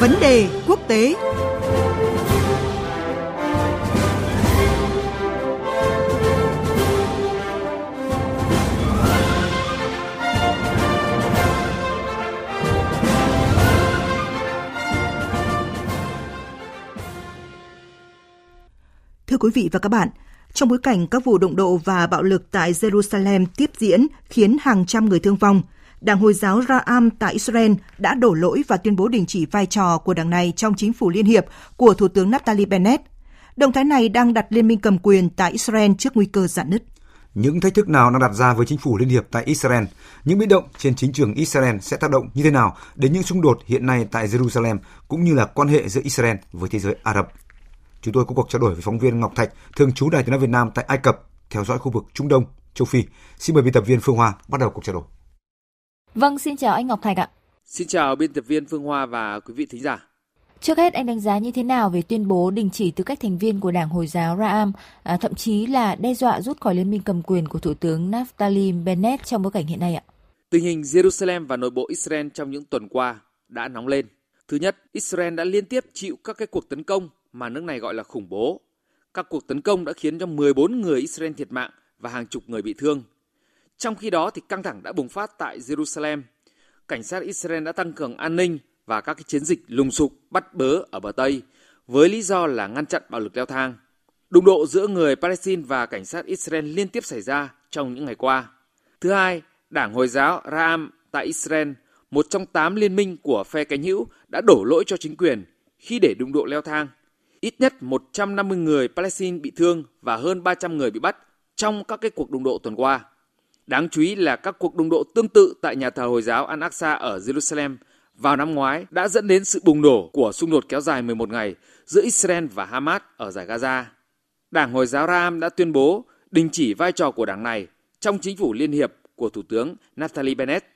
Vấn đề quốc tế. Thưa quý vị và các bạn, trong bối cảnh các vụ động độ và bạo lực tại Jerusalem tiếp diễn khiến hàng trăm người thương vong, Đảng Hồi giáo Ra'am tại Israel đã đổ lỗi và tuyên bố đình chỉ vai trò của đảng này trong chính phủ liên hiệp của Thủ tướng Naftali Bennett. Động thái này đang đặt liên minh cầm quyền tại Israel trước nguy cơ giãn nứt. Những thách thức nào đang đặt ra với chính phủ liên hiệp tại Israel? Những biến động trên chính trường Israel sẽ tác động như thế nào đến những xung đột hiện nay tại Jerusalem cũng như là quan hệ giữa Israel với thế giới Ả Rập? Chúng tôi có cuộc trao đổi với phóng viên Ngọc Thạch, thường trú Đài Tiếng nói Việt Nam tại Ai Cập, theo dõi khu vực Trung Đông, châu Phi. Xin mời biên tập viên Phương Hoa bắt đầu cuộc trao đổi. Vâng, xin chào anh Ngọc Thạch ạ. Xin chào biên tập viên Phương Hoa và quý vị thính giả. Trước hết anh đánh giá như thế nào về tuyên bố đình chỉ tư cách thành viên của Đảng Hồi giáo Ra'am, à, thậm chí là đe dọa rút khỏi liên minh cầm quyền của Thủ tướng Naftali Bennett trong bối cảnh hiện nay ạ? Tình hình Jerusalem và nội bộ Israel trong những tuần qua đã nóng lên. Thứ nhất, Israel đã liên tiếp chịu các cái cuộc tấn công mà nước này gọi là khủng bố. Các cuộc tấn công đã khiến cho 14 người Israel thiệt mạng và hàng chục người bị thương. Trong khi đó thì căng thẳng đã bùng phát tại Jerusalem. Cảnh sát Israel đã tăng cường an ninh và các cái chiến dịch lùng sục bắt bớ ở bờ Tây với lý do là ngăn chặn bạo lực leo thang. Đụng độ giữa người Palestine và cảnh sát Israel liên tiếp xảy ra trong những ngày qua. Thứ hai, Đảng Hồi giáo Ra'am tại Israel, một trong tám liên minh của phe cánh hữu, đã đổ lỗi cho chính quyền khi để đụng độ leo thang. Ít nhất 150 người Palestine bị thương và hơn 300 người bị bắt trong các cái cuộc đụng độ tuần qua. Đáng chú ý là các cuộc đụng độ tương tự tại nhà thờ Hồi giáo Al-Aqsa ở Jerusalem vào năm ngoái đã dẫn đến sự bùng nổ của xung đột kéo dài 11 ngày giữa Israel và Hamas ở giải Gaza. Đảng Hồi giáo Ram đã tuyên bố đình chỉ vai trò của đảng này trong chính phủ liên hiệp của Thủ tướng Naftali Bennett.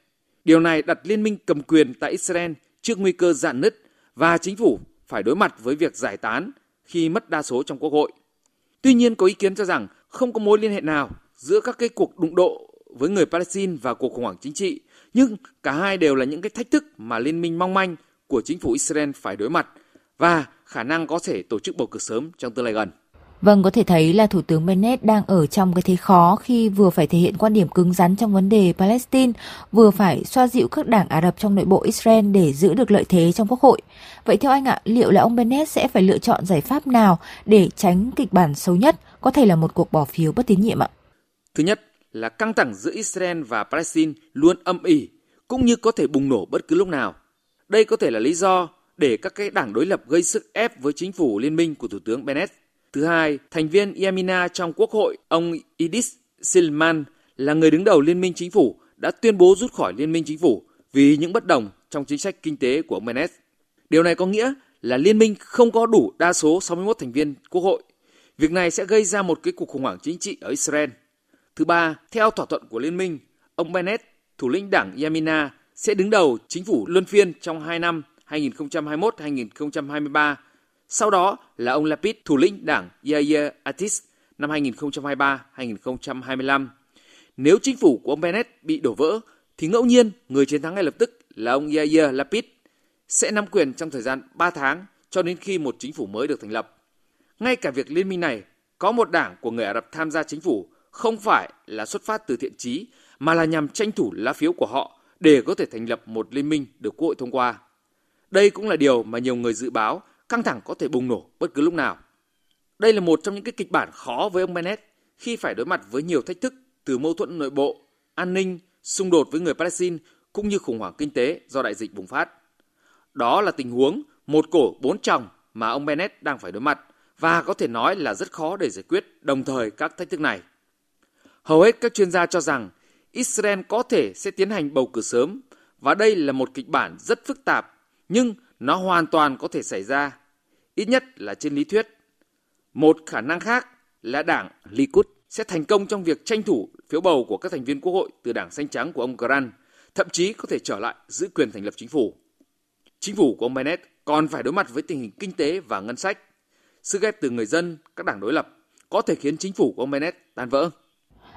Điều này đặt liên minh cầm quyền tại Israel trước nguy cơ dạn nứt và chính phủ phải đối mặt với việc giải tán khi mất đa số trong quốc hội. Tuy nhiên, có ý kiến cho rằng không có mối liên hệ nào giữa các cái cuộc đụng độ với người Palestine và cuộc khủng hoảng chính trị, nhưng cả hai đều là những cái thách thức mà liên minh mong manh của chính phủ Israel phải đối mặt và khả năng có thể tổ chức bầu cử sớm trong tương lai gần. Vâng, có thể thấy là Thủ tướng Bennett đang ở trong cái thế khó khi vừa phải thể hiện quan điểm cứng rắn trong vấn đề Palestine, vừa phải xoa dịu các đảng Ả Rập trong nội bộ Israel để giữ được lợi thế trong quốc hội. Vậy theo anh ạ, liệu là ông Bennett sẽ phải lựa chọn giải pháp nào để tránh kịch bản xấu nhất, có thể là một cuộc bỏ phiếu bất tín nhiệm ạ? Thứ nhất là căng thẳng giữa Israel và Palestine luôn âm ỉ, cũng như có thể bùng nổ bất cứ lúc nào. Đây có thể là lý do để các cái đảng đối lập gây sức ép với chính phủ liên minh của Thủ tướng Bennett. Thứ hai, thành viên Yamina trong Quốc hội, ông Idis Silman là người đứng đầu liên minh chính phủ đã tuyên bố rút khỏi liên minh chính phủ vì những bất đồng trong chính sách kinh tế của ông Bennett. Điều này có nghĩa là liên minh không có đủ đa số 61 thành viên quốc hội. Việc này sẽ gây ra một cái cuộc khủng hoảng chính trị ở Israel. Thứ ba, theo thỏa thuận của liên minh, ông Bennett, thủ lĩnh đảng Yamina, sẽ đứng đầu chính phủ luân phiên trong 2 năm 2021-2023 sau đó là ông Lapid, thủ lĩnh đảng Yair Atis năm 2023-2025. Nếu chính phủ của ông Bennett bị đổ vỡ, thì ngẫu nhiên người chiến thắng ngay lập tức là ông Yair Lapid sẽ nắm quyền trong thời gian 3 tháng cho đến khi một chính phủ mới được thành lập. Ngay cả việc liên minh này có một đảng của người Ả Rập tham gia chính phủ không phải là xuất phát từ thiện chí mà là nhằm tranh thủ lá phiếu của họ để có thể thành lập một liên minh được Quốc hội thông qua. Đây cũng là điều mà nhiều người dự báo căng thẳng có thể bùng nổ bất cứ lúc nào. Đây là một trong những cái kịch bản khó với ông Bennett khi phải đối mặt với nhiều thách thức từ mâu thuẫn nội bộ, an ninh, xung đột với người Palestine cũng như khủng hoảng kinh tế do đại dịch bùng phát. Đó là tình huống một cổ bốn chồng mà ông Bennett đang phải đối mặt và có thể nói là rất khó để giải quyết đồng thời các thách thức này. Hầu hết các chuyên gia cho rằng Israel có thể sẽ tiến hành bầu cử sớm và đây là một kịch bản rất phức tạp nhưng nó hoàn toàn có thể xảy ra ít nhất là trên lý thuyết. Một khả năng khác là đảng Likud sẽ thành công trong việc tranh thủ phiếu bầu của các thành viên quốc hội từ đảng xanh trắng của ông Grant, thậm chí có thể trở lại giữ quyền thành lập chính phủ. Chính phủ của ông Bennett còn phải đối mặt với tình hình kinh tế và ngân sách. Sức ép từ người dân, các đảng đối lập có thể khiến chính phủ của ông Bennett tan vỡ.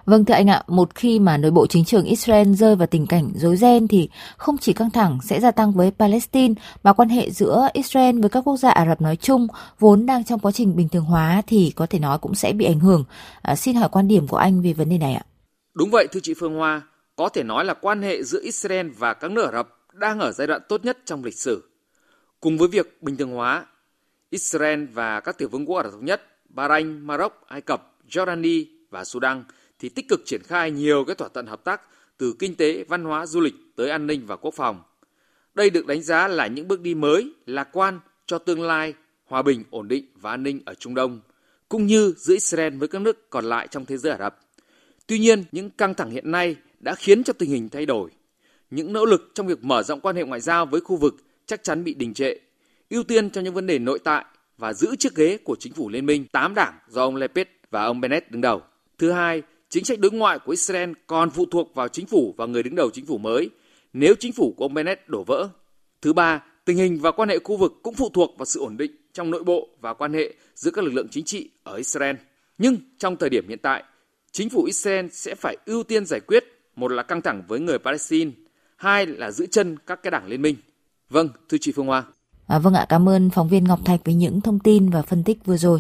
Vâng thưa anh ạ, một khi mà nội bộ chính trường Israel rơi vào tình cảnh rối ren thì không chỉ căng thẳng sẽ gia tăng với Palestine mà quan hệ giữa Israel với các quốc gia Ả Rập nói chung vốn đang trong quá trình bình thường hóa thì có thể nói cũng sẽ bị ảnh hưởng. À, xin hỏi quan điểm của anh về vấn đề này ạ. Đúng vậy thưa chị Phương Hoa, có thể nói là quan hệ giữa Israel và các nước Ả Rập đang ở giai đoạn tốt nhất trong lịch sử. Cùng với việc bình thường hóa, Israel và các tiểu vương quốc Ả Rập thống nhất, Bahrain, Maroc, Ai Cập, Jordani và Sudan thì tích cực triển khai nhiều cái thỏa thuận hợp tác từ kinh tế, văn hóa, du lịch tới an ninh và quốc phòng. Đây được đánh giá là những bước đi mới, lạc quan cho tương lai hòa bình, ổn định và an ninh ở Trung Đông, cũng như giữa Israel với các nước còn lại trong thế giới Ả Rập. Tuy nhiên, những căng thẳng hiện nay đã khiến cho tình hình thay đổi. Những nỗ lực trong việc mở rộng quan hệ ngoại giao với khu vực chắc chắn bị đình trệ, ưu tiên cho những vấn đề nội tại và giữ chiếc ghế của chính phủ liên minh 8 đảng do ông Lepid và ông Bennett đứng đầu. Thứ hai, chính sách đối ngoại của Israel còn phụ thuộc vào chính phủ và người đứng đầu chính phủ mới nếu chính phủ của ông Bennett đổ vỡ. Thứ ba, tình hình và quan hệ khu vực cũng phụ thuộc vào sự ổn định trong nội bộ và quan hệ giữa các lực lượng chính trị ở Israel. Nhưng trong thời điểm hiện tại, chính phủ Israel sẽ phải ưu tiên giải quyết một là căng thẳng với người Palestine, hai là giữ chân các cái đảng liên minh. Vâng, thưa chị Phương Hoa. À, vâng ạ, cảm ơn phóng viên Ngọc Thạch với những thông tin và phân tích vừa rồi.